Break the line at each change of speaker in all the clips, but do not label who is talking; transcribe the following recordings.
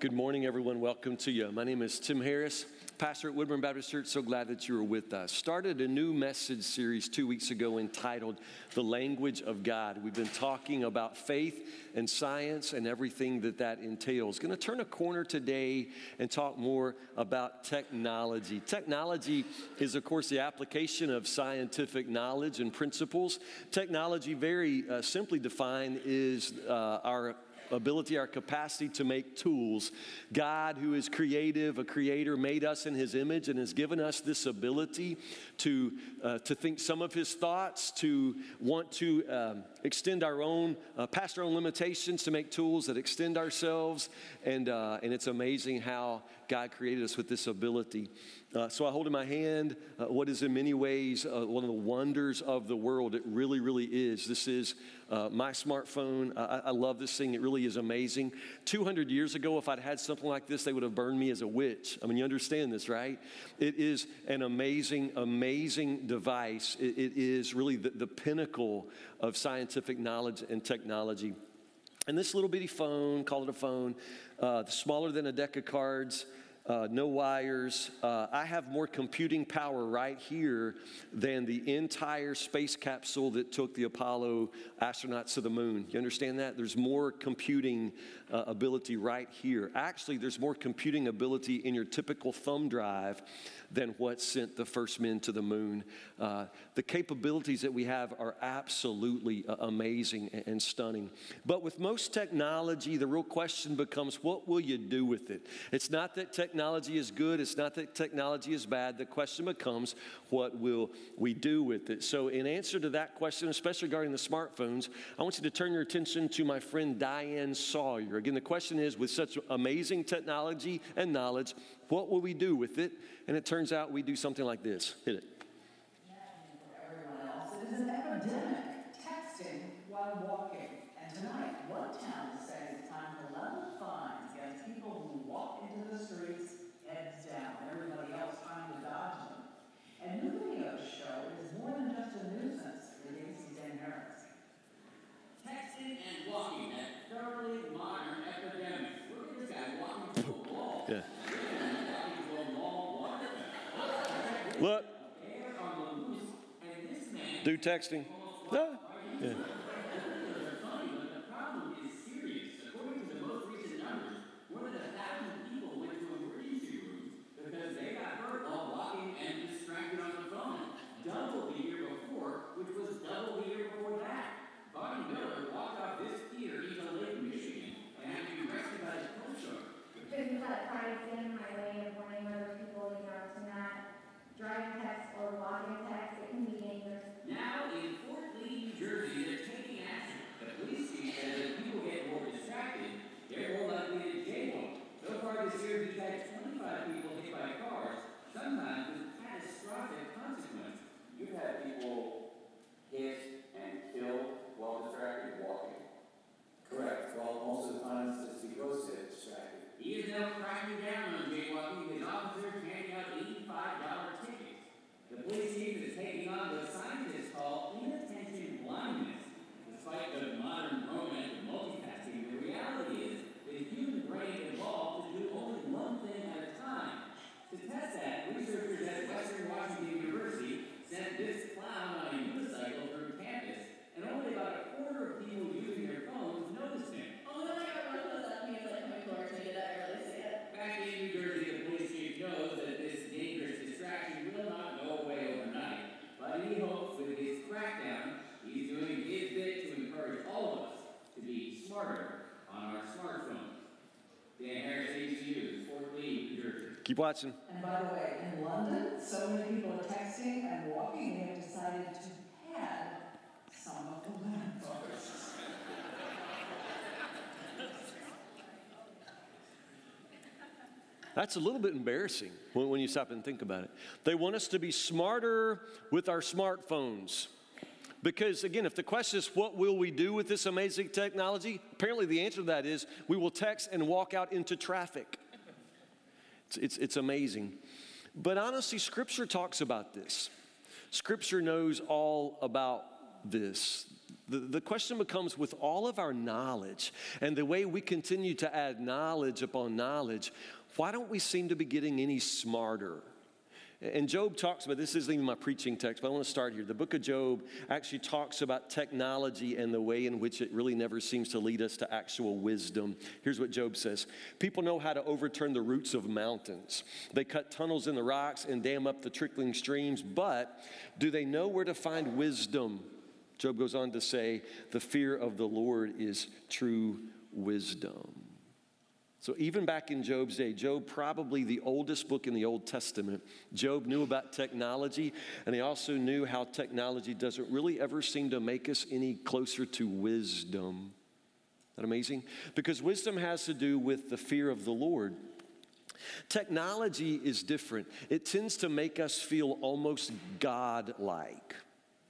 Good morning, everyone. Welcome to you. My name is Tim Harris, pastor at Woodburn Baptist Church. So glad that you are with us. Started a new message series two weeks ago entitled The Language of God. We've been talking about faith and science and everything that that entails. Going to turn a corner today and talk more about technology. Technology is, of course, the application of scientific knowledge and principles. Technology, very uh, simply defined, is uh, our ability, our capacity to make tools. God, who is creative, a creator, made us in his image and has given us this ability to, uh, to think some of his thoughts, to want to um, extend our own, uh, past our own limitations, to make tools that extend ourselves. And, uh, and it's amazing how God created us with this ability. Uh, so I hold in my hand uh, what is in many ways uh, one of the wonders of the world. It really, really is. This is uh, my smartphone. I, I, love this thing. It really is amazing. 200 years ago, if I'd had something like this, they would have burned me as a witch. I mean, you understand this, right? It is an amazing, amazing device. it, it is really the, the pinnacle of scientific knowledge and technology. And this little bitty phone, call it a phone, uh, smaller than a deck of cards, uh, no wires. Uh, I have more computing power right here than the entire space capsule that took the Apollo astronauts to the moon. You understand that? There's more computing uh, ability right here. Actually, there's more computing ability in your typical thumb drive than what sent the first men to the moon. Uh, the capabilities that we have are absolutely uh, amazing and, and stunning. But with most technology, the real question becomes what will you do with it? It's not that technology is good, it's not that technology is bad. The question becomes what will we do with it? So, in answer to that question, especially regarding the smartphones, I want you to turn your attention to my friend Diane Sawyer. Again, the question is with such amazing technology and knowledge, what will we do with it? And it turns out we do something like this. Hit it.
It is an epidemic, texting while walking. And tonight, one town is saying it's time to level fines against people who walk into the streets heads down. Everybody else trying to dodge them. And new video show it is more than just a nuisance. Releases Dan Harris.
Texting and walking, that thoroughly modern epidemic. Look at this guy walking through a wall.
Yeah. Look. Do texting. No. Yeah. Keep watching.
And by the way, in London, so many people are texting and walking, they have decided to pad some of the lampposts.
That's a little bit embarrassing when, when you stop and think about it. They want us to be smarter with our smartphones. Because again, if the question is, what will we do with this amazing technology? Apparently, the answer to that is we will text and walk out into traffic. It's, it's, amazing. But honestly, Scripture talks about this. Scripture knows all about this. The, the question becomes with all of our knowledge and the way we continue to add knowledge upon knowledge, why don't we seem to be getting any smarter? And Job talks about this isn't even my preaching text, but I want to start here. The book of Job actually talks about technology and the way in which it really never seems to lead us to actual wisdom. Here's what Job says People know how to overturn the roots of mountains, they cut tunnels in the rocks and dam up the trickling streams, but do they know where to find wisdom? Job goes on to say, The fear of the Lord is true wisdom. So, even back in Job's day, Job, probably the oldest book in the Old Testament, Job knew about technology, and he also knew how technology doesn't really ever seem to make us any closer to wisdom. Isn't that amazing? Because wisdom has to do with the fear of the Lord. Technology is different, it tends to make us feel almost God like.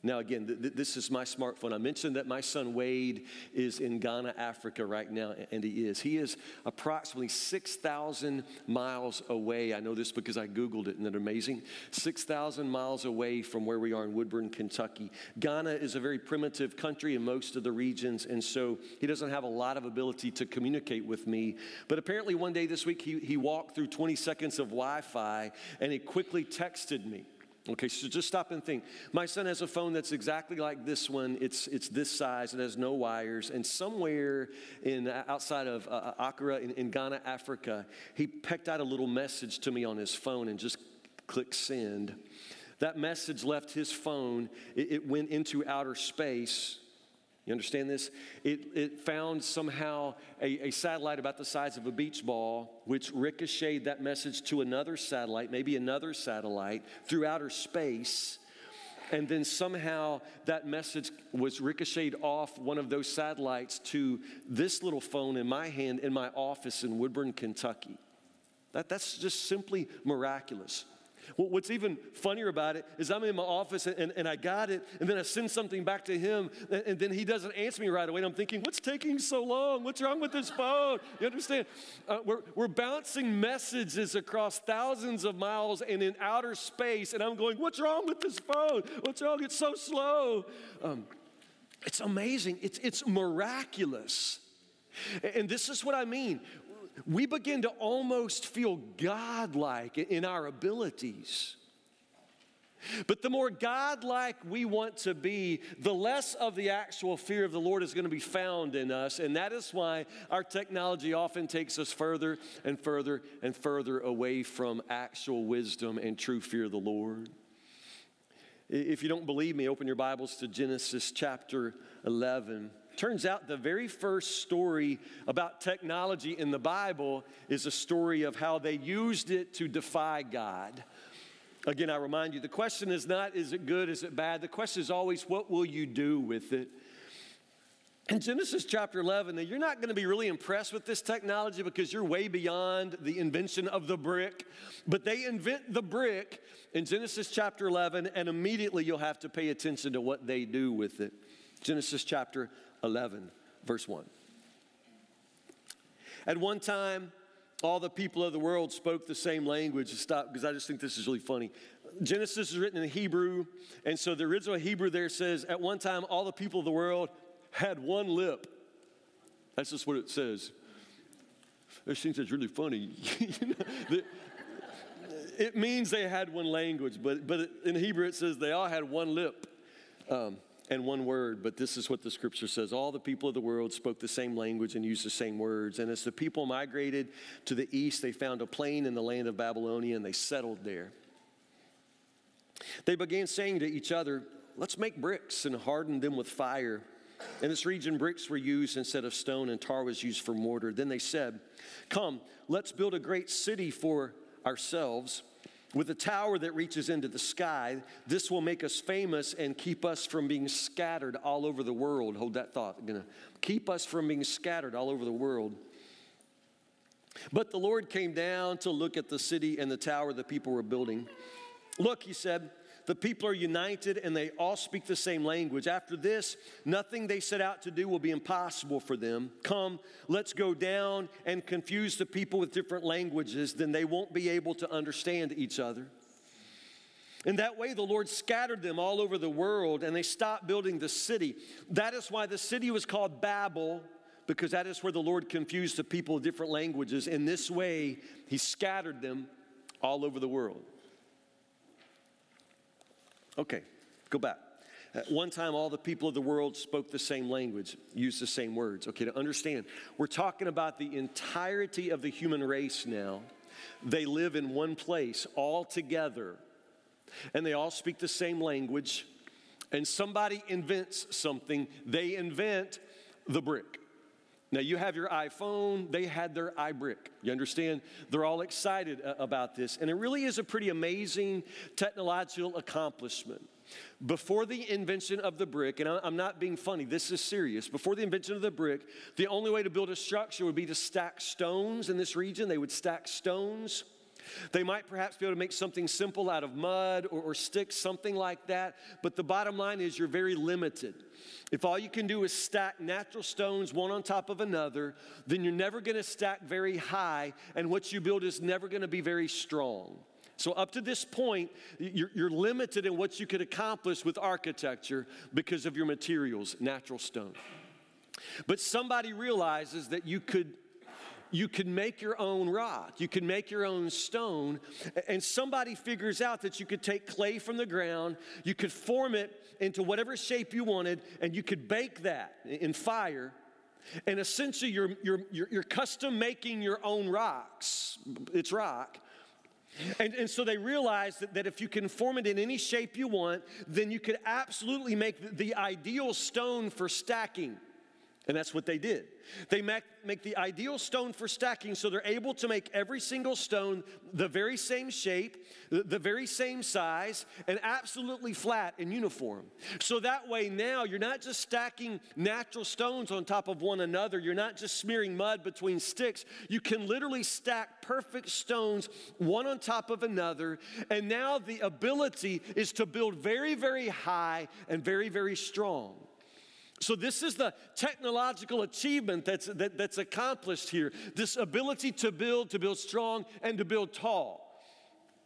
Now, again, th- th- this is my smartphone. I mentioned that my son Wade is in Ghana, Africa right now, and he is. He is approximately 6,000 miles away. I know this because I Googled it. Isn't that amazing? 6,000 miles away from where we are in Woodburn, Kentucky. Ghana is a very primitive country in most of the regions, and so he doesn't have a lot of ability to communicate with me. But apparently, one day this week, he, he walked through 20 seconds of Wi Fi and he quickly texted me. Okay, so just stop and think. My son has a phone that's exactly like this one. It's, it's this size, it has no wires. And somewhere in, outside of uh, uh, Accra in, in Ghana, Africa, he pecked out a little message to me on his phone and just clicked send. That message left his phone, it, it went into outer space you understand this? It, it found somehow a, a, satellite about the size of a beach ball, which ricocheted that message to another satellite, maybe another satellite, through outer space. And then somehow that message was ricocheted off one of those satellites to this little phone in my hand in my office in Woodburn, Kentucky. That, that's just simply miraculous. What's even funnier about it is I'm in my office and, and I got it, and then I send something back to him, and, and then he doesn't answer me right away. And I'm thinking, what's taking so long? What's wrong with this phone? You understand? Uh, we're, we're bouncing messages across thousands of miles and in outer space, and I'm going, what's wrong with this phone? What's wrong? It's so slow. Um, it's amazing, it's, it's miraculous. And this is what I mean we begin to almost feel godlike in our abilities. But the more godlike we want to be, the less of the actual fear of the Lord is going to be found in us. And that is why our technology often takes us further and further and further away from actual wisdom and true fear of the Lord. If you don't believe me, open your Bibles to Genesis chapter 11. Turns out the very first story about technology in the Bible is a story of how they used it to defy God. Again, I remind you the question is not, is it good, is it bad? The question is always, what will you do with it? In Genesis chapter 11, now you're not going to be really impressed with this technology because you're way beyond the invention of the brick. But they invent the brick in Genesis chapter 11, and immediately you'll have to pay attention to what they do with it. Genesis chapter 11, verse 1. At one time, all the people of the world spoke the same language. Stop, because I just think this is really funny. Genesis is written in Hebrew, and so the original Hebrew there says, At one time, all the people of the world had one lip. That's just what it says. I think that's really funny. it means they had one language, but, but in Hebrew it says they all had one lip. Um, and one word, but this is what the scripture says. All the people of the world spoke the same language and used the same words. And as the people migrated to the east, they found a plain in the land of Babylonia and they settled there. They began saying to each other, Let's make bricks and harden them with fire. In this region, bricks were used instead of stone, and tar was used for mortar. Then they said, Come, let's build a great city for ourselves with a tower that reaches into the sky, this will make us famous and keep us from being scattered all over the world. Hold that thought. I'm gonna keep us from being scattered all over the world. But the Lord came down to look at the city and the tower the people were building. Look, he said, the people are united and they all speak the same language. After this, nothing they set out to do will be impossible for them. Come, let's go down and confuse the people with different languages, then they won't be able to understand each other. In that way, the Lord scattered them all over the world and they stopped building the city. That is why the city was called Babel, because that is where the Lord confused the people of different languages. In this way, He scattered them all over the world. Okay, go back. At one time, all the people of the world spoke the same language, used the same words. Okay, to understand, we're talking about the entirety of the human race now. They live in one place, all together, and they all speak the same language. And somebody invents something, they invent the brick. Now, you have your iPhone, they had their iBrick. You understand? They're all excited uh, about this. And it really is a pretty amazing technological accomplishment. Before the invention of the brick, and I'm not being funny, this is serious. Before the invention of the brick, the only way to build a structure would be to stack stones in this region. They would stack stones. They might perhaps be able to make something simple out of mud or, or sticks, something like that. But the bottom line is you're very limited. If all you can do is stack natural stones one on top of another, then you're never going to stack very high, and what you build is never going to be very strong. So, up to this point, you're, you're, limited in what you could accomplish with architecture because of your materials, natural stone. But somebody realizes that you could you can make your own rock, you can make your own stone, and somebody figures out that you could take clay from the ground, you could form it into whatever shape you wanted, and you could bake that in fire. And essentially, you're, you're, you're, custom making your own rocks. It's rock. And, and so they realized that, that if you can form it in any shape you want, then you could absolutely make the ideal stone for stacking. And that's what they did. They make, make the ideal stone for stacking so they're able to make every single stone the very same shape, the, the very same size, and absolutely flat and uniform. So that way now you're not just stacking natural stones on top of one another, you're not just smearing mud between sticks. You can literally stack perfect stones one on top of another. And now the ability is to build very, very high and very, very strong. So, this is the technological achievement that's, that, that's accomplished here this ability to build, to build strong, and to build tall.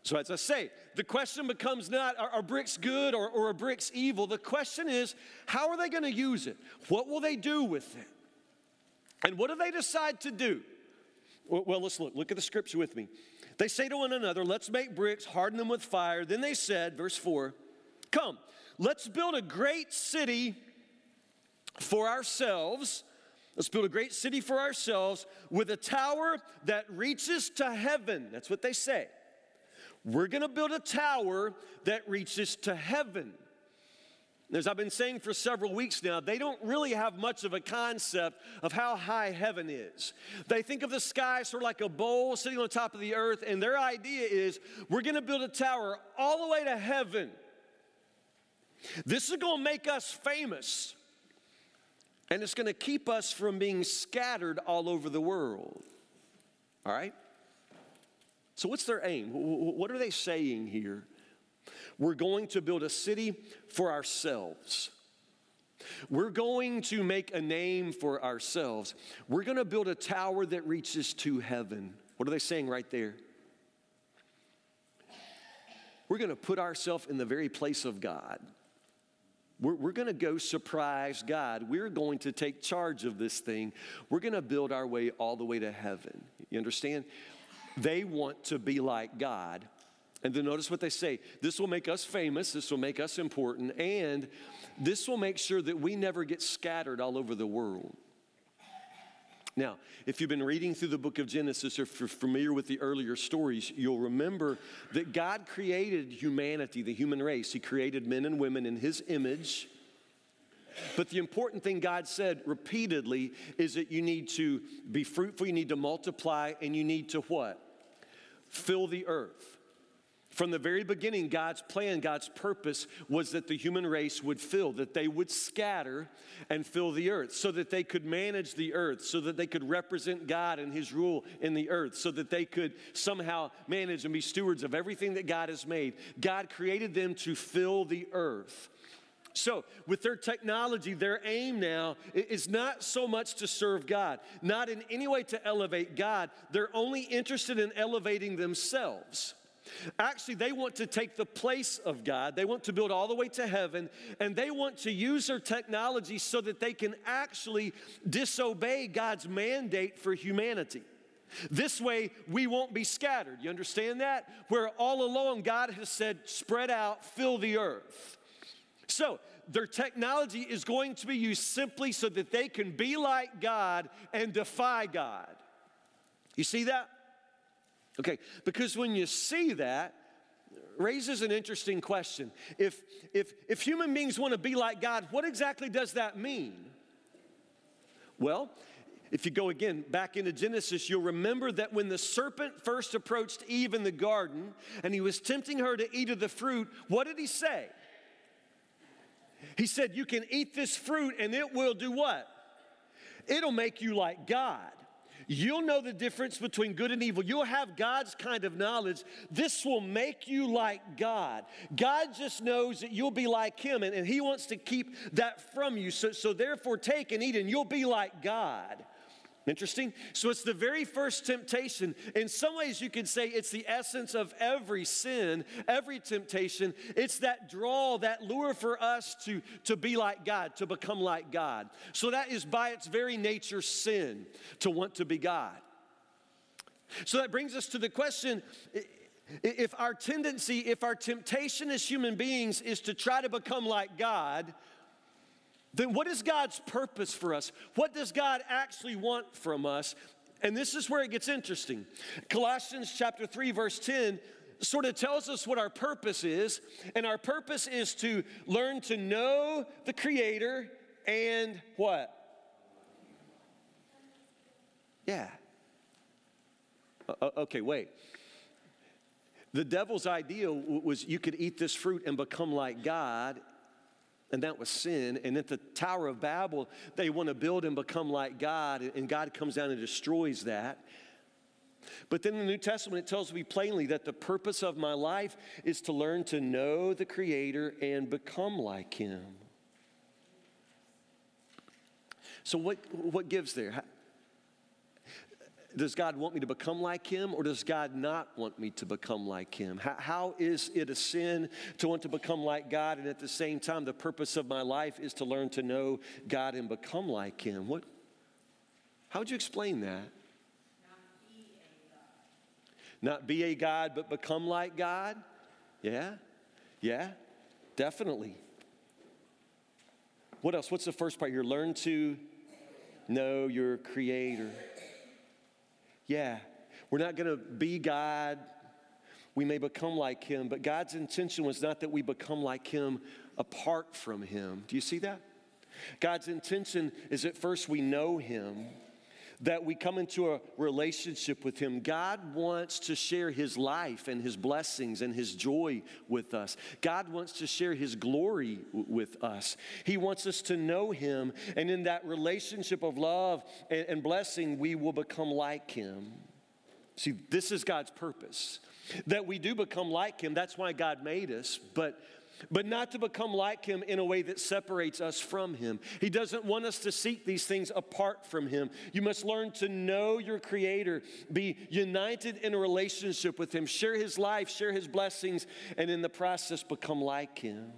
So, as I say, the question becomes not are, are bricks good or, or are bricks evil? The question is, how are they going to use it? What will they do with it? And what do they decide to do? Well, let's look. Look at the scripture with me. They say to one another, Let's make bricks, harden them with fire. Then they said, verse 4, Come, let's build a great city for ourselves. Let's build a great city for ourselves with a tower that reaches to heaven. That's what they say. We're going to build a tower that reaches to heaven. As I've been saying for several weeks now, they don't really have much of a concept of how high heaven is. They think of the sky sort of like a bowl sitting on top of the earth, and their idea is we're going to build a tower all the way to heaven. This is going to make us famous. And it's going to keep us from being scattered all over the world. All right? So, what's their aim? What are they saying here? We're going to build a city for ourselves. We're going to make a name for ourselves. We're going to build a tower that reaches to heaven. What are they saying right there? We're going to put ourselves in the very place of God. We're, we're going to go surprise God. We're going to take charge of this thing. We're going to build our way all the way to heaven. You understand? They want to be like God. And then notice what they say this will make us famous, this will make us important, and this will make sure that we never get scattered all over the world. Now, if you've been reading through the book of Genesis or if you're familiar with the earlier stories, you'll remember that God created humanity, the human race. He created men and women in His image. But the important thing God said repeatedly is that you need to be fruitful, you need to multiply, and you need to what? Fill the earth. From the very beginning, God's plan, God's purpose was that the human race would fill, that they would scatter and fill the earth, so that they could manage the earth, so that they could represent God and His rule in the earth, so that they could somehow manage and be stewards of everything that God has made. God created them to fill the earth. So, with their technology, their aim now is not so much to serve God, not in any way to elevate God. They're only interested in elevating themselves. Actually, they want to take the place of God. They want to build all the way to heaven, and they want to use their technology so that they can actually disobey God's mandate for humanity. This way, we won't be scattered. You understand that? Where all along God has said, spread out, fill the earth. So, their technology is going to be used simply so that they can be like God and defy God. You see that? Okay, because when you see that, raises an interesting question. If, if, if human beings want to be like God, what exactly does that mean? Well, if you go again back into Genesis, you'll remember that when the serpent first approached Eve in the garden and he was tempting her to eat of the fruit, what did he say? He said, You can eat this fruit and it will do what? It'll make you like God. You'll know the difference between good and evil. You'll have God's kind of knowledge. This will make you like God. God just knows that you'll be like Him, and, and He wants to keep that from you. So, so therefore, take and eat, and you'll be like God. Interesting? So it's the very first temptation. In some ways, you could say it's the essence of every sin, every temptation. It's that draw, that lure for us to, to be like God, to become like God. So that is by its very nature sin, to want to be God. So that brings us to the question if our tendency, if our temptation as human beings is to try to become like God, then what is God's purpose for us? What does God actually want from us? And this is where it gets interesting. Colossians chapter 3 verse 10 sort of tells us what our purpose is, and our purpose is to learn to know the creator and what? Yeah. Uh, okay, wait. The devil's idea was you could eat this fruit and become like God, and that was sin. And at the Tower of Babel, they want to build and become like God, and God comes down and destroys that. But then in the New Testament, it tells me plainly that the purpose of my life is to learn to know the Creator and become like Him. So, what, what gives there? Does God want me to become like him or does God not want me to become like him? How, how is it a sin to want to become like God and at the same time the purpose of my life is to learn to know God and become like him? What, how would you explain that? Not be a God, but become like God? Yeah, yeah, definitely. What else? What's the first part here? Learn to know your Creator. Yeah, we're not going to be God. We may become like Him, but God's intention was not that we become like Him apart from Him. Do you see that? God's intention is that first we know Him, that we come into a relationship with Him. God wants to share His life and His blessings and His joy with us. God wants to share His glory w- with us. He wants us to know Him, and in that relationship of love and, and blessing, we will become like Him. See, this is God's purpose that we do become like Him. That's why God made us, but but not to become like him in a way that separates us from him. He doesn't want us to seek these things apart from him. You must learn to know your creator, be united in a relationship with him, share his life, share his blessings, and in the process become like him.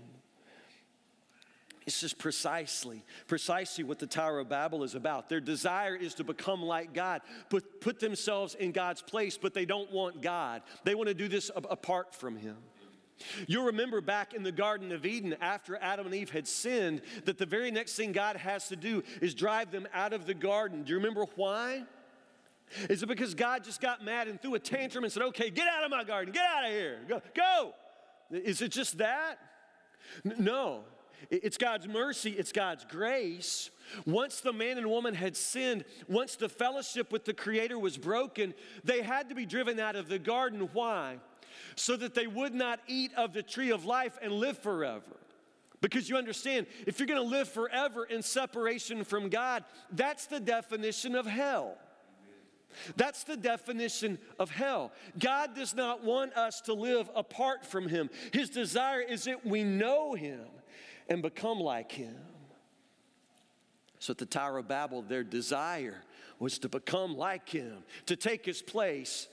This is precisely, precisely what the Tower of Babel is about. Their desire is to become like God, put, put themselves in God's place, but they don't want God. They want to do this apart from Him. You'll remember back in the Garden of Eden, after Adam and Eve had sinned, that the very next thing God has to do is drive them out of the garden. Do you remember why? Is it because God just got mad and threw a tantrum and said, okay, get out of my garden, get out of here, go, go? Is it just that? No. It's God's mercy, it's God's grace. Once the man and woman had sinned, once the fellowship with the Creator was broken, they had to be driven out of the garden. Why? So that they would not eat of the tree of life and live forever. Because you understand, if you're gonna live forever in separation from God, that's the definition of hell. That's the definition of hell. God does not want us to live apart from Him. His desire is that we know Him and become like Him. So at the Tower of Babel, their desire was to become like Him, to take His place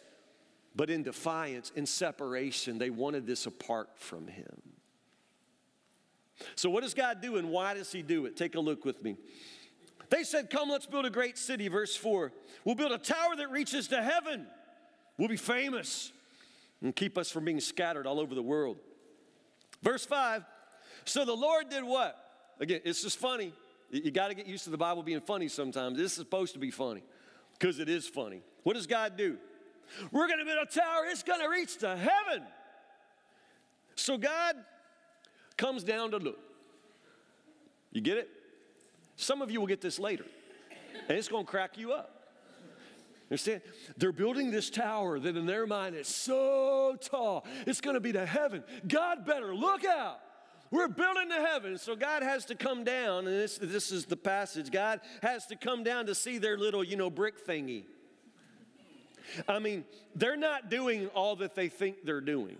But in defiance, in separation, they wanted this apart from him. So, what does God do and why does he do it? Take a look with me. They said, Come, let's build a great city. Verse 4 We'll build a tower that reaches to heaven. We'll be famous and keep us from being scattered all over the world. Verse 5 So the Lord did what? Again, it's just funny. You got to get used to the Bible being funny sometimes. This is supposed to be funny because it is funny. What does God do? We're going to build a tower, it's going to reach to heaven. So God comes down to look. You get it? Some of you will get this later, and it's going to crack you up. Understand? They're building this tower that in their mind is so tall, it's going to be to heaven. God better look out. We're building to heaven. So God has to come down, and this, this is the passage. God has to come down to see their little, you know, brick thingy. I mean, they're not doing all that they think they're doing.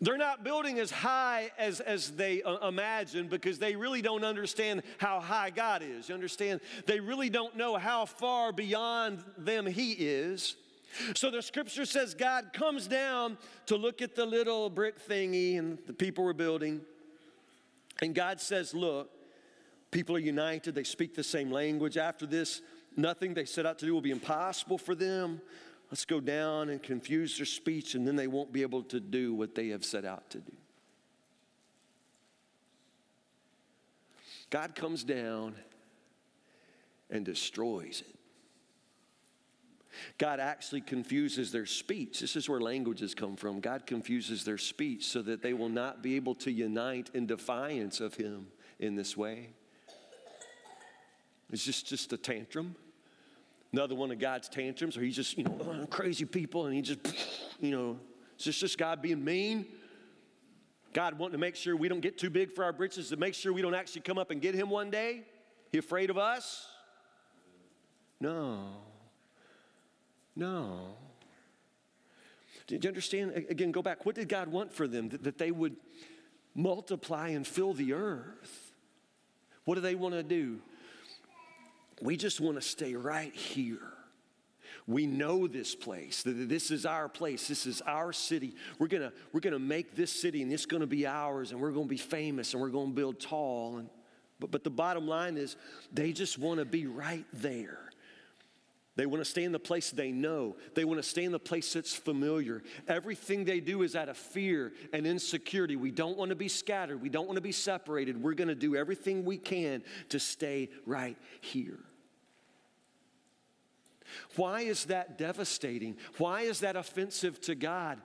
They're not building as high as, as they uh, imagine because they really don't understand how high God is. You understand? They really don't know how far beyond them He is. So the scripture says God comes down to look at the little brick thingy and the people were building. And God says, Look, people are united, they speak the same language. After this, nothing they set out to do will be impossible for them. Let's go down and confuse their speech, and then they won't be able to do what they have set out to do. God comes down and destroys it. God actually confuses their speech. This is where languages come from. God confuses their speech so that they will not be able to unite in defiance of Him in this way. It's just, just a tantrum another one of God's tantrums, or he's just, you know, oh, crazy people, and he just, you know, it's just, just God being mean. God wanting to make sure we don't get too big for our britches, to make sure we don't actually come up and get him one day. He afraid of us? No. No. Did you understand? Again, go back. What did God want for them? That, that they would multiply and fill the earth. What do they want to do? We just want to stay right here. We know this place. This is our place. This is our city. We're gonna, we're gonna make this city and it's gonna be ours and we're gonna be famous and we're gonna build tall. And, but, but the bottom line is they just wanna be right there. They want to stay in the place they know. They want to stay in the place that's familiar. Everything they do is out of fear and insecurity. We don't want to be scattered. We don't want to be separated. We're going to do everything we can to stay right here. Why is that devastating? Why is that offensive to God?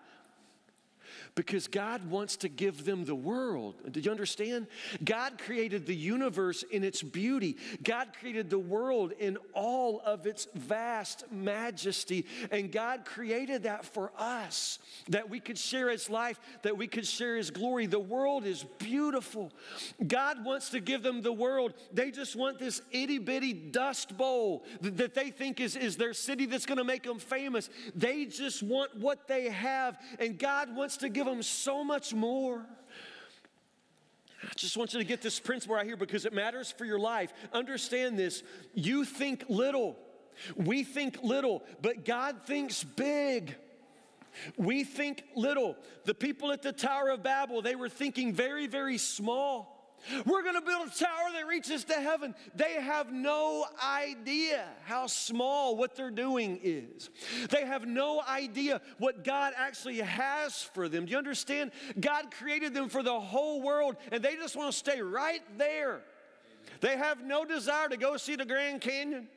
Because God wants to give them the world. Did you understand? God created the universe in its beauty, God created the world in all of its vast majesty, and God created that for us that we could share His life, that we could share His glory. The world is beautiful. God wants to give them the world. They just want this itty bitty dust bowl that they think is, is their city that's going to make them famous. They just want what they have, and God wants to give them so much more. I just want you to get this principle right here because it matters for your life. Understand this. You think little, we think little, but God thinks big. We think little. The people at the Tower of Babel, they were thinking very, very small. We're going to build a tower that reaches to heaven. They have no idea how small what they're doing is. They have no idea what God actually has for them. Do you understand? God created them for the whole world, and they just want to stay right there. They have no desire to go see the Grand Canyon.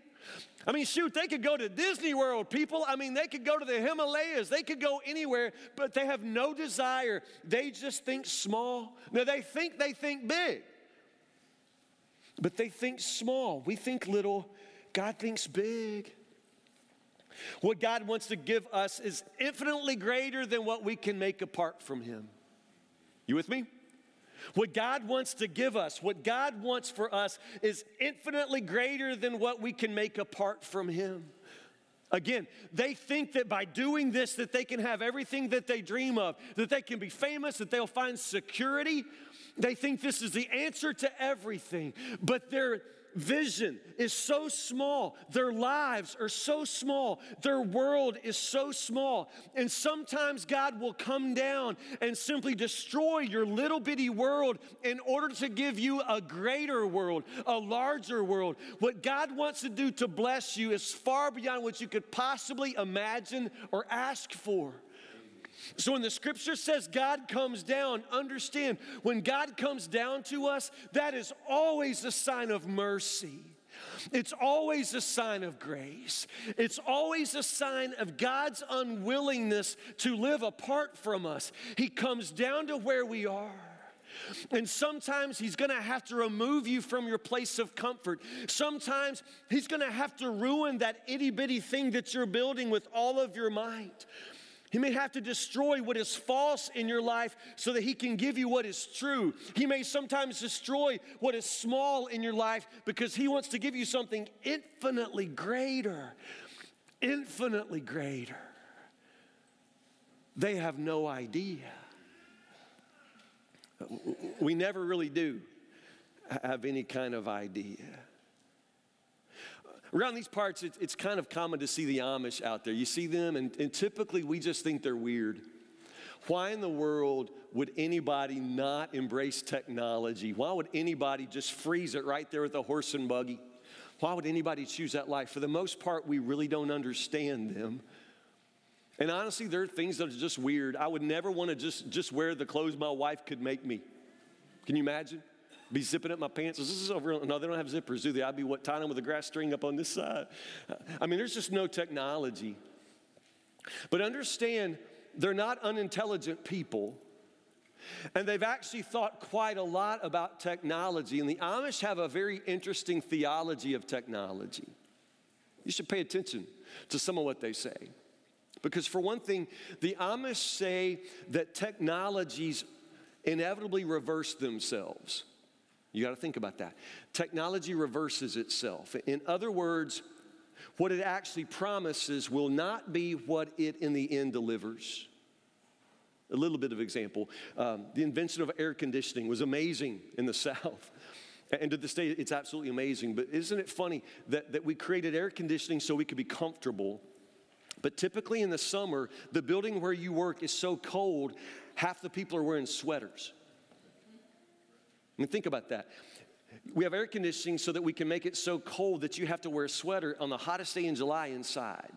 I mean, shoot, they could go to Disney World, people. I mean, they could go to the Himalayas, they could go anywhere, but they have no desire. They just think small. Now, they think they think big, but they think small. We think little, God thinks big. What God wants to give us is infinitely greater than what we can make apart from Him. You with me? What God wants to give us, what God wants for us, is infinitely greater than what we can make apart from Him. Again, they think that by doing this that they can have everything that they dream of, that they can be famous, that they'll find security. They think this is the answer to everything, but they're vision is so small. Their lives are so small. Their world is so small. And sometimes God will come down and simply destroy your little bitty world in order to give you a greater world, a larger world. What God wants to do to bless you is far beyond what you could possibly imagine or ask for. So when the scripture says God comes down, understand when God comes down to us, that is always a sign of mercy. It's always a sign of grace. It's always a sign of God's unwillingness to live apart from us. He comes down to where we are. And sometimes he's gonna have to remove you from your place of comfort. Sometimes he's gonna have to ruin that itty bitty thing that you're building with all of your might. He may have to destroy what is false in your life so that He can give you what is true. He may sometimes destroy what is small in your life because He wants to give you something infinitely greater. Infinitely greater. They have no idea. We never really do have any kind of idea. Around these parts, it's, it's kind of common to see the Amish out there. You see them, and, and typically we just think they're weird. Why in the world would anybody not embrace technology? Why would anybody just freeze it right there with a horse and buggy? Why would anybody choose that life? For the most part, we really don't understand them. And honestly, there are things that are just weird. I would never want to just, just wear the clothes my wife could make me. Can you imagine? Be zipping up my pants. This is over. No, they don't have zippers, do they? I'd be what tying them with a grass string up on this side. I mean, there's just no technology. But understand, they're not unintelligent people. And they've actually thought quite a lot about technology. And the Amish have a very interesting theology of technology. You should pay attention to some of what they say. Because, for one thing, the Amish say that technologies inevitably reverse themselves. You got to think about that. Technology reverses itself. In other words, what it actually promises will not be what it in the end delivers. A little bit of example um, the invention of air conditioning was amazing in the South. And to this day, it's absolutely amazing. But isn't it funny that, that we created air conditioning so we could be comfortable? But typically in the summer, the building where you work is so cold, half the people are wearing sweaters. Mean, think about that. We have air conditioning so that we can make it so cold that you have to wear a sweater on the hottest day in July inside.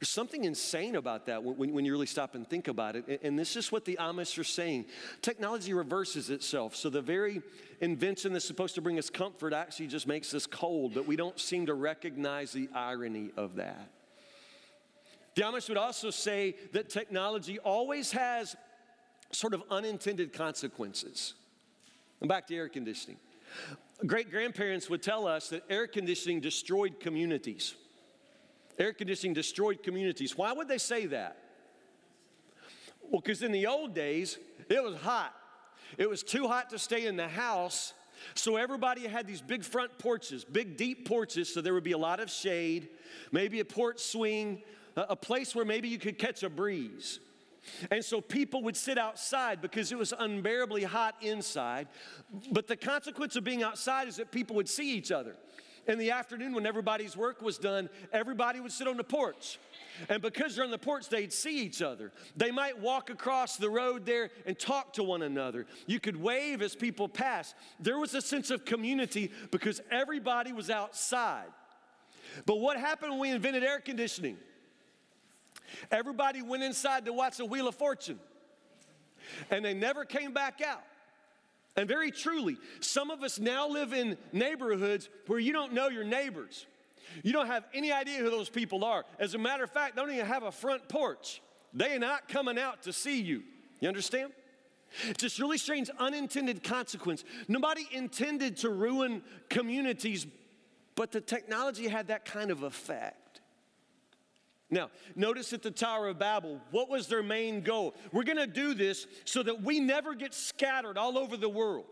There's something insane about that when, when, you really stop and think about it. And this is what the Amish are saying. Technology reverses itself. So the very invention that's supposed to bring us comfort actually just makes us cold, but we don't seem to recognize the irony of that. The Amish would also say that technology always has sort of unintended consequences. And back to air conditioning. Great grandparents would tell us that air conditioning destroyed communities. Air conditioning destroyed communities. Why would they say that? Well, because in the old days, it was hot. It was too hot to stay in the house, so everybody had these big front porches, big deep porches, so there would be a lot of shade, maybe a porch swing, a place where maybe you could catch a breeze. And so people would sit outside because it was unbearably hot inside. But the consequence of being outside is that people would see each other. In the afternoon, when everybody's work was done, everybody would sit on the porch. And because they're on the porch, they'd see each other. They might walk across the road there and talk to one another. You could wave as people passed. There was a sense of community because everybody was outside. But what happened when we invented air conditioning? Everybody went inside to watch the Wheel of Fortune, and they never came back out. And very truly, some of us now live in neighborhoods where you don't know your neighbors. You don't have any idea who those people are. As a matter of fact, they don't even have a front porch. They are not coming out to see you. You understand? It's just really strange, unintended consequence. Nobody intended to ruin communities, but the technology had that kind of effect. Now, notice at the Tower of Babel, what was their main goal? We're gonna do this so that we never get scattered all over the world.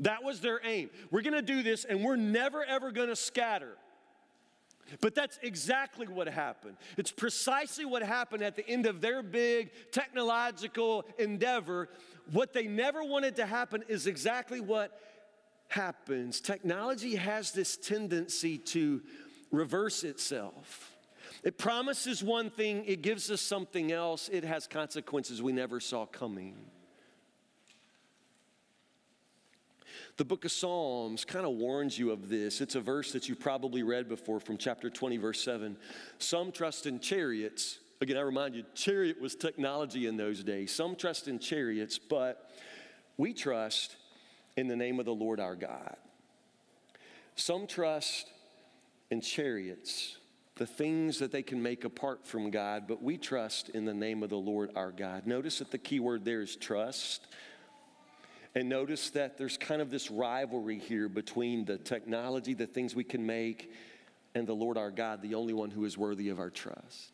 That was their aim. We're gonna do this and we're never ever gonna scatter. But that's exactly what happened. It's precisely what happened at the end of their big technological endeavor. What they never wanted to happen is exactly what happens, technology has this tendency to reverse itself. It promises one thing, it gives us something else, it has consequences we never saw coming. The book of Psalms kind of warns you of this. It's a verse that you probably read before from chapter 20, verse 7. Some trust in chariots. Again, I remind you, chariot was technology in those days. Some trust in chariots, but we trust in the name of the Lord our God. Some trust in chariots, the things that they can make apart from God, but we trust in the name of the Lord our God. Notice that the key word there is trust. And notice that there's kind of this rivalry here between the technology, the things we can make, and the Lord our God, the only one who is worthy of our trust.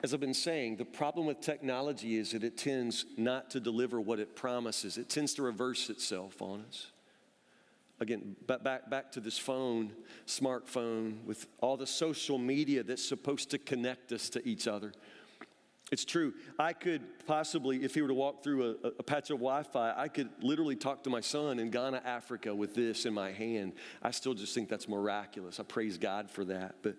As I've been saying, the problem with technology is that it tends not to deliver what it promises, it tends to reverse itself on us. Again, back, back to this phone, smartphone, with all the social media that's supposed to connect us to each other. It's true. I could possibly, if he were to walk through a, a patch of Wi Fi, I could literally talk to my son in Ghana, Africa with this in my hand. I still just think that's miraculous. I praise God for that. But,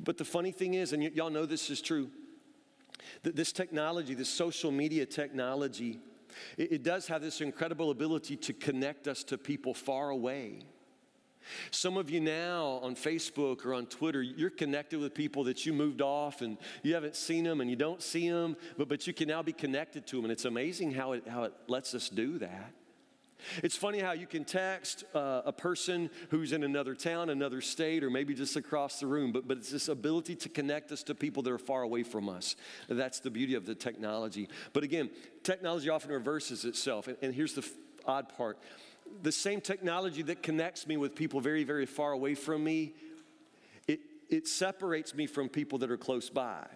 but the funny thing is, and y- y'all know this is true, that this technology, this social media technology, it, it does have this incredible ability to connect us to people far away. Some of you now on Facebook or on Twitter, you're connected with people that you moved off and you haven't seen them and you don't see them, but, but you can now be connected to them. And it's amazing how it, how it lets us do that. It's funny how you can text uh, a person who's in another town, another state, or maybe just across the room, but, but it's this ability to connect us to people that are far away from us. That's the beauty of the technology. But again, technology often reverses itself. And, and here's the f- odd part the same technology that connects me with people very, very far away from me, it, it separates me from people that are close by.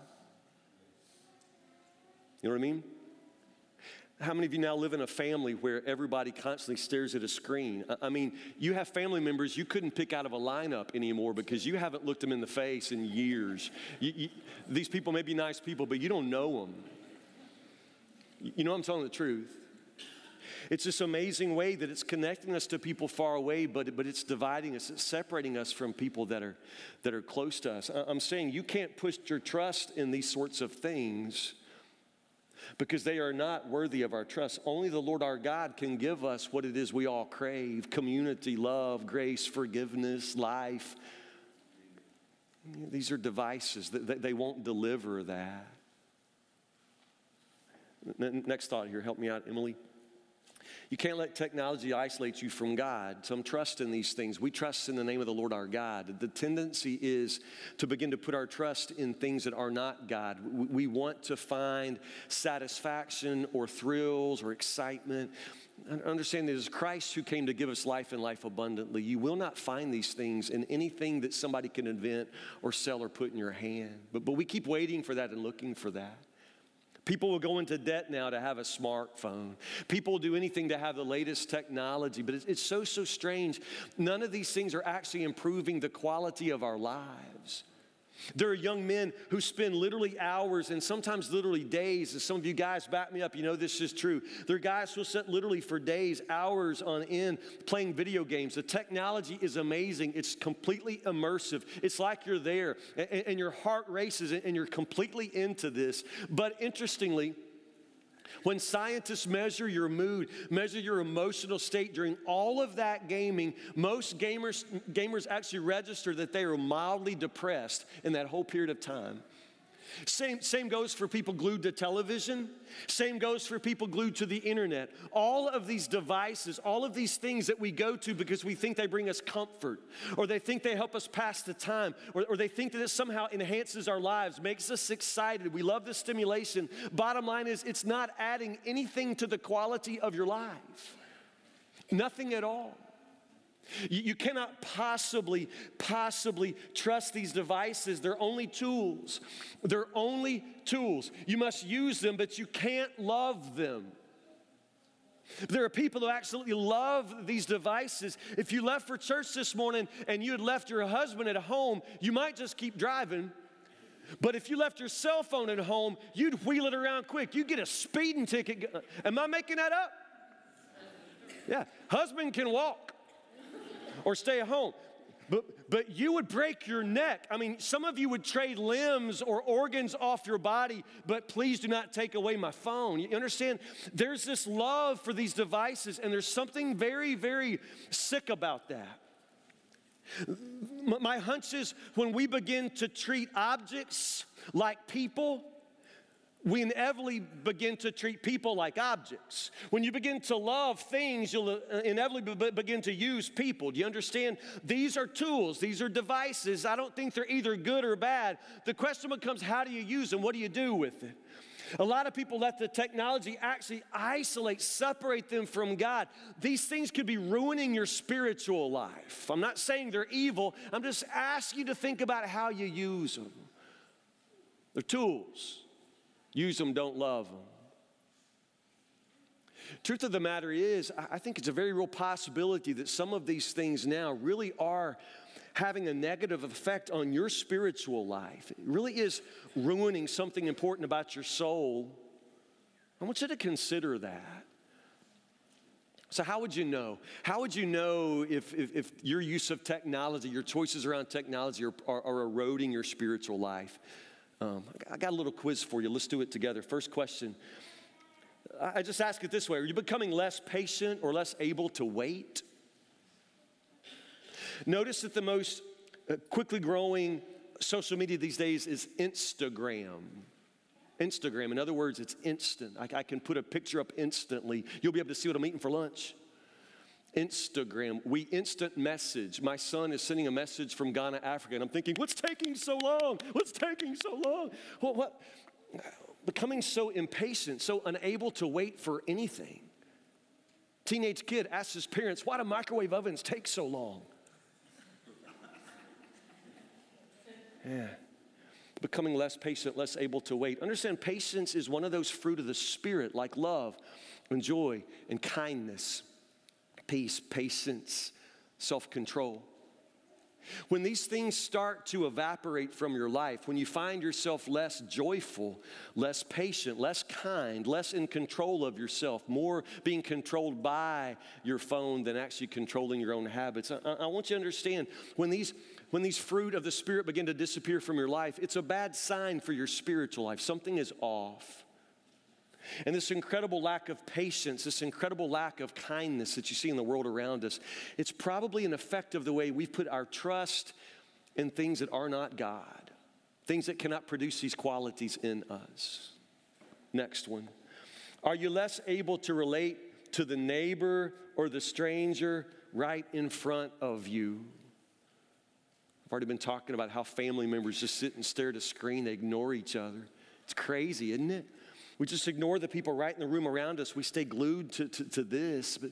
You know what I mean? How many of you now live in a family where everybody constantly stares at a screen? I mean, you have family members you couldn't pick out of a lineup anymore because you haven't looked them in the face in years. You, you, these people may be nice people, but you don't know them. You know I'm telling the truth. It's this amazing way that it's connecting us to people far away, but, but it's dividing us, it's separating us from people that are, that are close to us. I'm saying you can't put your trust in these sorts of things because they are not worthy of our trust. Only the Lord our God can give us what it is we all crave community, love, grace, forgiveness, life. These are devices that they won't deliver that. Next thought here, help me out, Emily. You can't let technology isolate you from God. Some trust in these things. We trust in the name of the Lord our God. The tendency is to begin to put our trust in things that are not God. We want to find satisfaction or thrills or excitement. Understand that it is Christ who came to give us life and life abundantly. You will not find these things in anything that somebody can invent or sell or put in your hand. But, but we keep waiting for that and looking for that. People will go into debt now to have a smartphone. People will do anything to have the latest technology, but it's, it's, so, so strange. None of these things are actually improving the quality of our lives. There are young men who spend literally hours and sometimes literally days. As some of you guys back me up, you know this is true. There are guys who sit literally for days, hours on end, playing video games. The technology is amazing, it's completely immersive. It's like you're there and, and your heart races and you're completely into this. But interestingly, when scientists measure your mood, measure your emotional state during all of that gaming, most gamers, gamers actually register that they are mildly depressed in that whole period of time. Same, same goes for people glued to television. Same goes for people glued to the internet. All of these devices, all of these things that we go to because we think they bring us comfort, or they think they help us pass the time, or, or they think that it somehow enhances our lives, makes us excited. We love the stimulation. Bottom line is, it's not adding anything to the quality of your life. Nothing at all. You, you cannot possibly, possibly trust these devices. They're only tools. They're only tools. You must use them, but you can't love them. There are people who absolutely love these devices. If you left for church this morning and you had left your husband at home, you might just keep driving. But if you left your cell phone at home, you'd wheel it around quick. You'd get a speeding ticket. Am I making that up? Yeah, husband can walk or stay at home. But, but you would break your neck. I mean, some of you would trade limbs or organs off your body, but please do not take away my phone. You understand? There's this love for these devices, and there's something very, very sick about that. My hunch is when we begin to treat objects like people, we inevitably begin to treat people like objects. When you begin to love things, you'll uh, inevitably begin to use people. Do you understand? These are tools, these are devices. I don't think they're either good or bad. The question becomes how do you use them? What do you do with it? A lot of people let the technology actually isolate, separate them from God. These things could be ruining your spiritual life. I'm not saying they're evil, I'm just asking you to think about how you use them. They're tools. Use them, don't love them. Truth of the matter is, I think it's a very real possibility that some of these things now really are having a negative effect on your spiritual life. It really is ruining something important about your soul. I want you to consider that. So, how would you know? How would you know if, if, if your use of technology, your choices around technology are, are, are eroding your spiritual life? Um, I got a little quiz for you. Let's do it together. First question I just ask it this way Are you becoming less patient or less able to wait? Notice that the most uh, quickly growing social media these days is Instagram. Instagram, in other words, it's instant. I, I can put a picture up instantly. You'll be able to see what I'm eating for lunch. Instagram, we instant message. My son is sending a message from Ghana, Africa, and I'm thinking, what's taking so long? What's taking so long? Well, what? Becoming so impatient, so unable to wait for anything. Teenage kid asks his parents, why do microwave ovens take so long? Yeah. Becoming less patient, less able to wait. Understand, patience is one of those fruit of the Spirit, like love and joy and kindness peace, patience, self control. When these things start to evaporate from your life, when you find yourself less joyful, less patient, less kind, less in control of yourself, more being controlled by your phone than actually controlling your own habits, I, I want you to understand when these, when these fruit of the Spirit begin to disappear from your life, it's a bad sign for your spiritual life. Something is off. And this incredible lack of patience, this incredible lack of kindness that you see in the world around us, it's probably an effect of the way we've put our trust in things that are not God, things that cannot produce these qualities in us. Next one. Are you less able to relate to the neighbor or the stranger right in front of you? I've already been talking about how family members just sit and stare at a screen, they ignore each other. It's crazy, isn't it? We just ignore the people right in the room around us. We stay glued to, to, to this. But,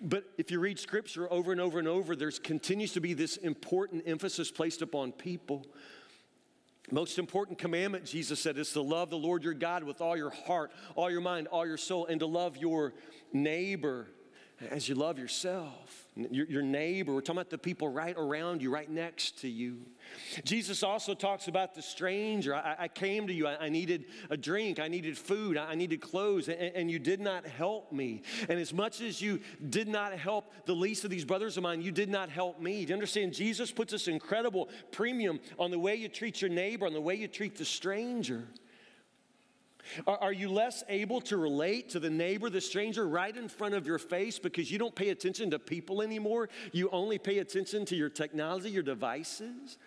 but if you read scripture over and over and over, there continues to be this important emphasis placed upon people. Most important commandment, Jesus said, is to love the Lord your God with all your heart, all your mind, all your soul, and to love your neighbor as you love yourself your, your neighbor. We're talking about the people right around you, right next to you. Jesus also talks about the stranger. I, I came to you, I, I, needed a drink, I needed food, I, I needed clothes, and, and, you did not help me. And as much as you did not help the least of these brothers of mine, you did not help me. Do you understand? Jesus puts this incredible premium on the way you treat your neighbor, on the way you treat the stranger. Are, you less able to relate to the neighbor, the stranger right in front of your face because you don't pay attention to people anymore? You only pay attention to your technology, your devices?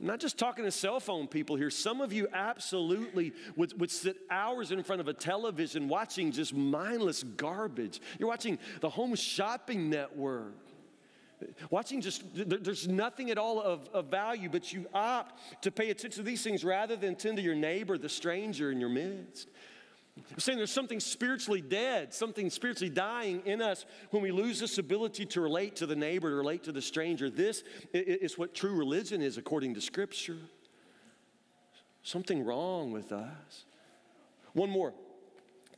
I'm not just talking to cell phone people here. Some of you absolutely would, would sit hours in front of a television watching just mindless garbage. You're watching the Home Shopping Network. Watching just, there's nothing at all of, of value, but you opt to pay attention to these things rather than tend to your neighbor, the stranger in your midst. I'm saying there's something spiritually dead, something spiritually dying in us when we lose this ability to relate to the neighbor, to relate to the stranger. This is what true religion is according to Scripture. Something wrong with us. One more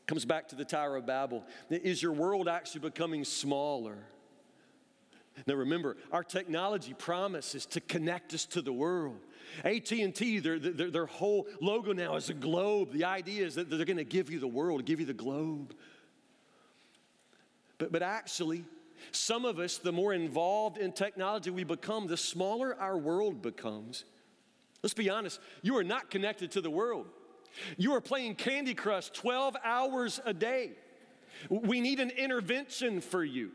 comes back to the Tower of Babel. Is your world actually becoming smaller? Now remember, our technology promises to connect us to the world. AT&T, their, their, their whole logo now is a globe. The idea is that they're going to give you the world, give you the globe. But, but actually, some of us, the more involved in technology we become, the smaller our world becomes. Let's be honest, you are not connected to the world. You are playing Candy Crush 12 hours a day. We need an intervention for you.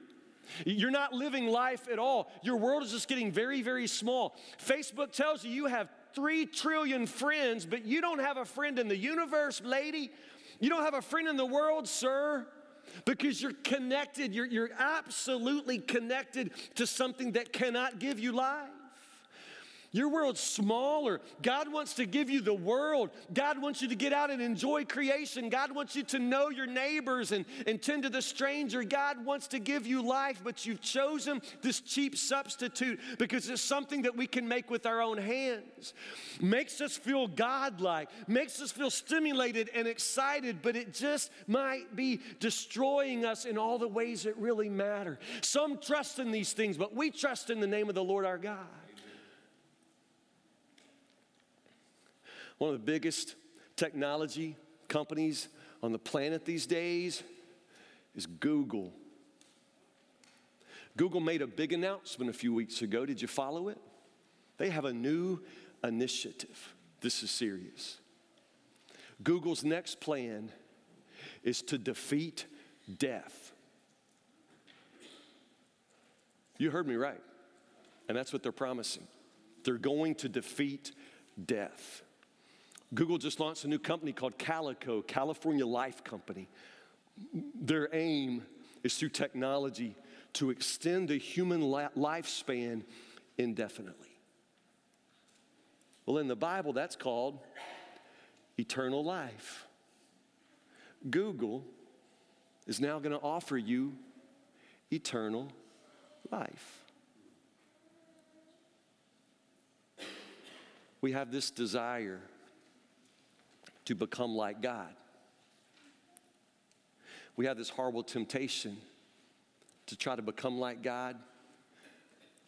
You're not living life at all. Your world is just getting very, very small. Facebook tells you you have 3 trillion friends, but you don't have a friend in the universe, lady. You don't have a friend in the world, sir, because you're connected. You're, you're absolutely connected to something that cannot give you life. Your world's smaller. God wants to give you the world. God wants you to get out and enjoy creation. God wants you to know your neighbors and, and tend to the stranger. God wants to give you life, but you've chosen this cheap substitute because it's something that we can make with our own hands. Makes us feel godlike, makes us feel stimulated and excited, but it just might be destroying us in all the ways that really matter. Some trust in these things, but we trust in the name of the Lord our God. One of the biggest technology companies on the planet these days is Google. Google made a big announcement a few weeks ago. Did you follow it? They have a new initiative. This is serious. Google's next plan is to defeat death. You heard me right. And that's what they're promising. They're going to defeat death. Google just launched a new company called Calico, California Life Company. Their aim is through technology to extend the human lifespan indefinitely. Well, in the Bible, that's called eternal life. Google is now going to offer you eternal life. We have this desire to become like God. We have this horrible temptation to try to become like God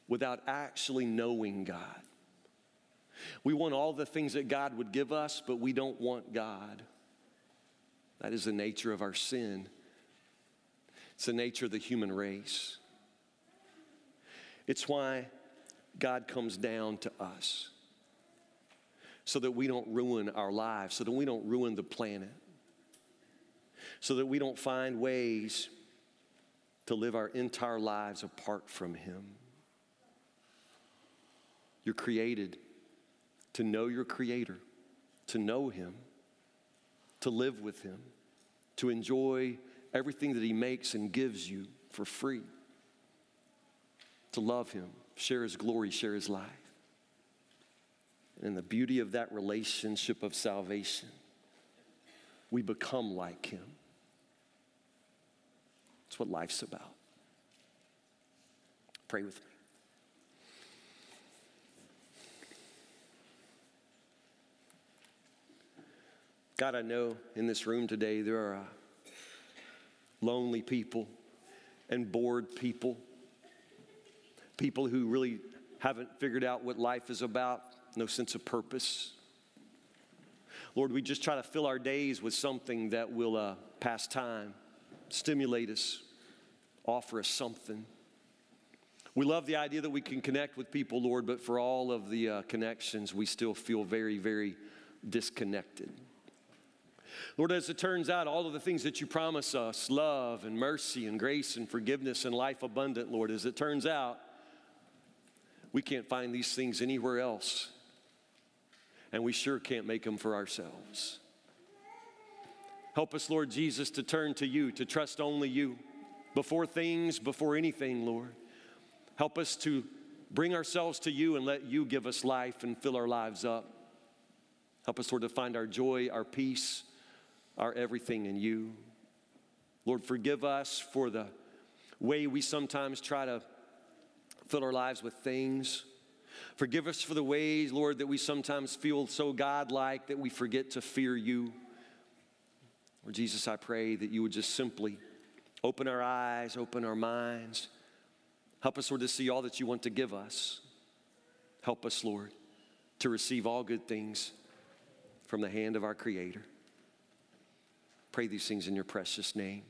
without actually knowing God. We want all the things that God would give us, but we don't want God. That is the nature of our sin. It's the nature of the human race. It's why God comes down to us so that we don't ruin our lives, so that we don't ruin the planet, so that we don't find ways to live our entire lives apart from Him. You're created to know your Creator, to know Him, to live with Him, to enjoy everything that He makes and gives you for free, to love Him, share His glory, share His life. And the beauty of that relationship of salvation, we become like Him. That's what life's about. Pray with me. God, I know in this room today there are uh, lonely people and bored people, people who really haven't figured out what life is about no sense of purpose. Lord, we just try to fill our days with something that will uh, pass time, stimulate us, offer us something. We love the idea that we can connect with people, Lord, but for all of the uh, connections, we still feel very, very disconnected. Lord, as it turns out, all of the things that you promise us love and mercy and grace and forgiveness and life abundant, Lord, as it turns out, we can't find these things anywhere else and we sure can't make them for ourselves. Help us, Lord Jesus, to turn to you, to trust only you before things, before anything, Lord. Help us to bring ourselves to you and let you give us life and fill our lives up. Help us, Lord, to find our joy, our peace, our everything in you. Lord, forgive us for the way we sometimes try to fill our lives with things Forgive us for the ways, Lord, that we sometimes feel so godlike that we forget to fear you. Lord Jesus, I pray that you would just simply open our eyes, open our minds. Help us, Lord, to see all that you want to give us. Help us, Lord, to receive all good things from the hand of our Creator. Pray these things in your precious name.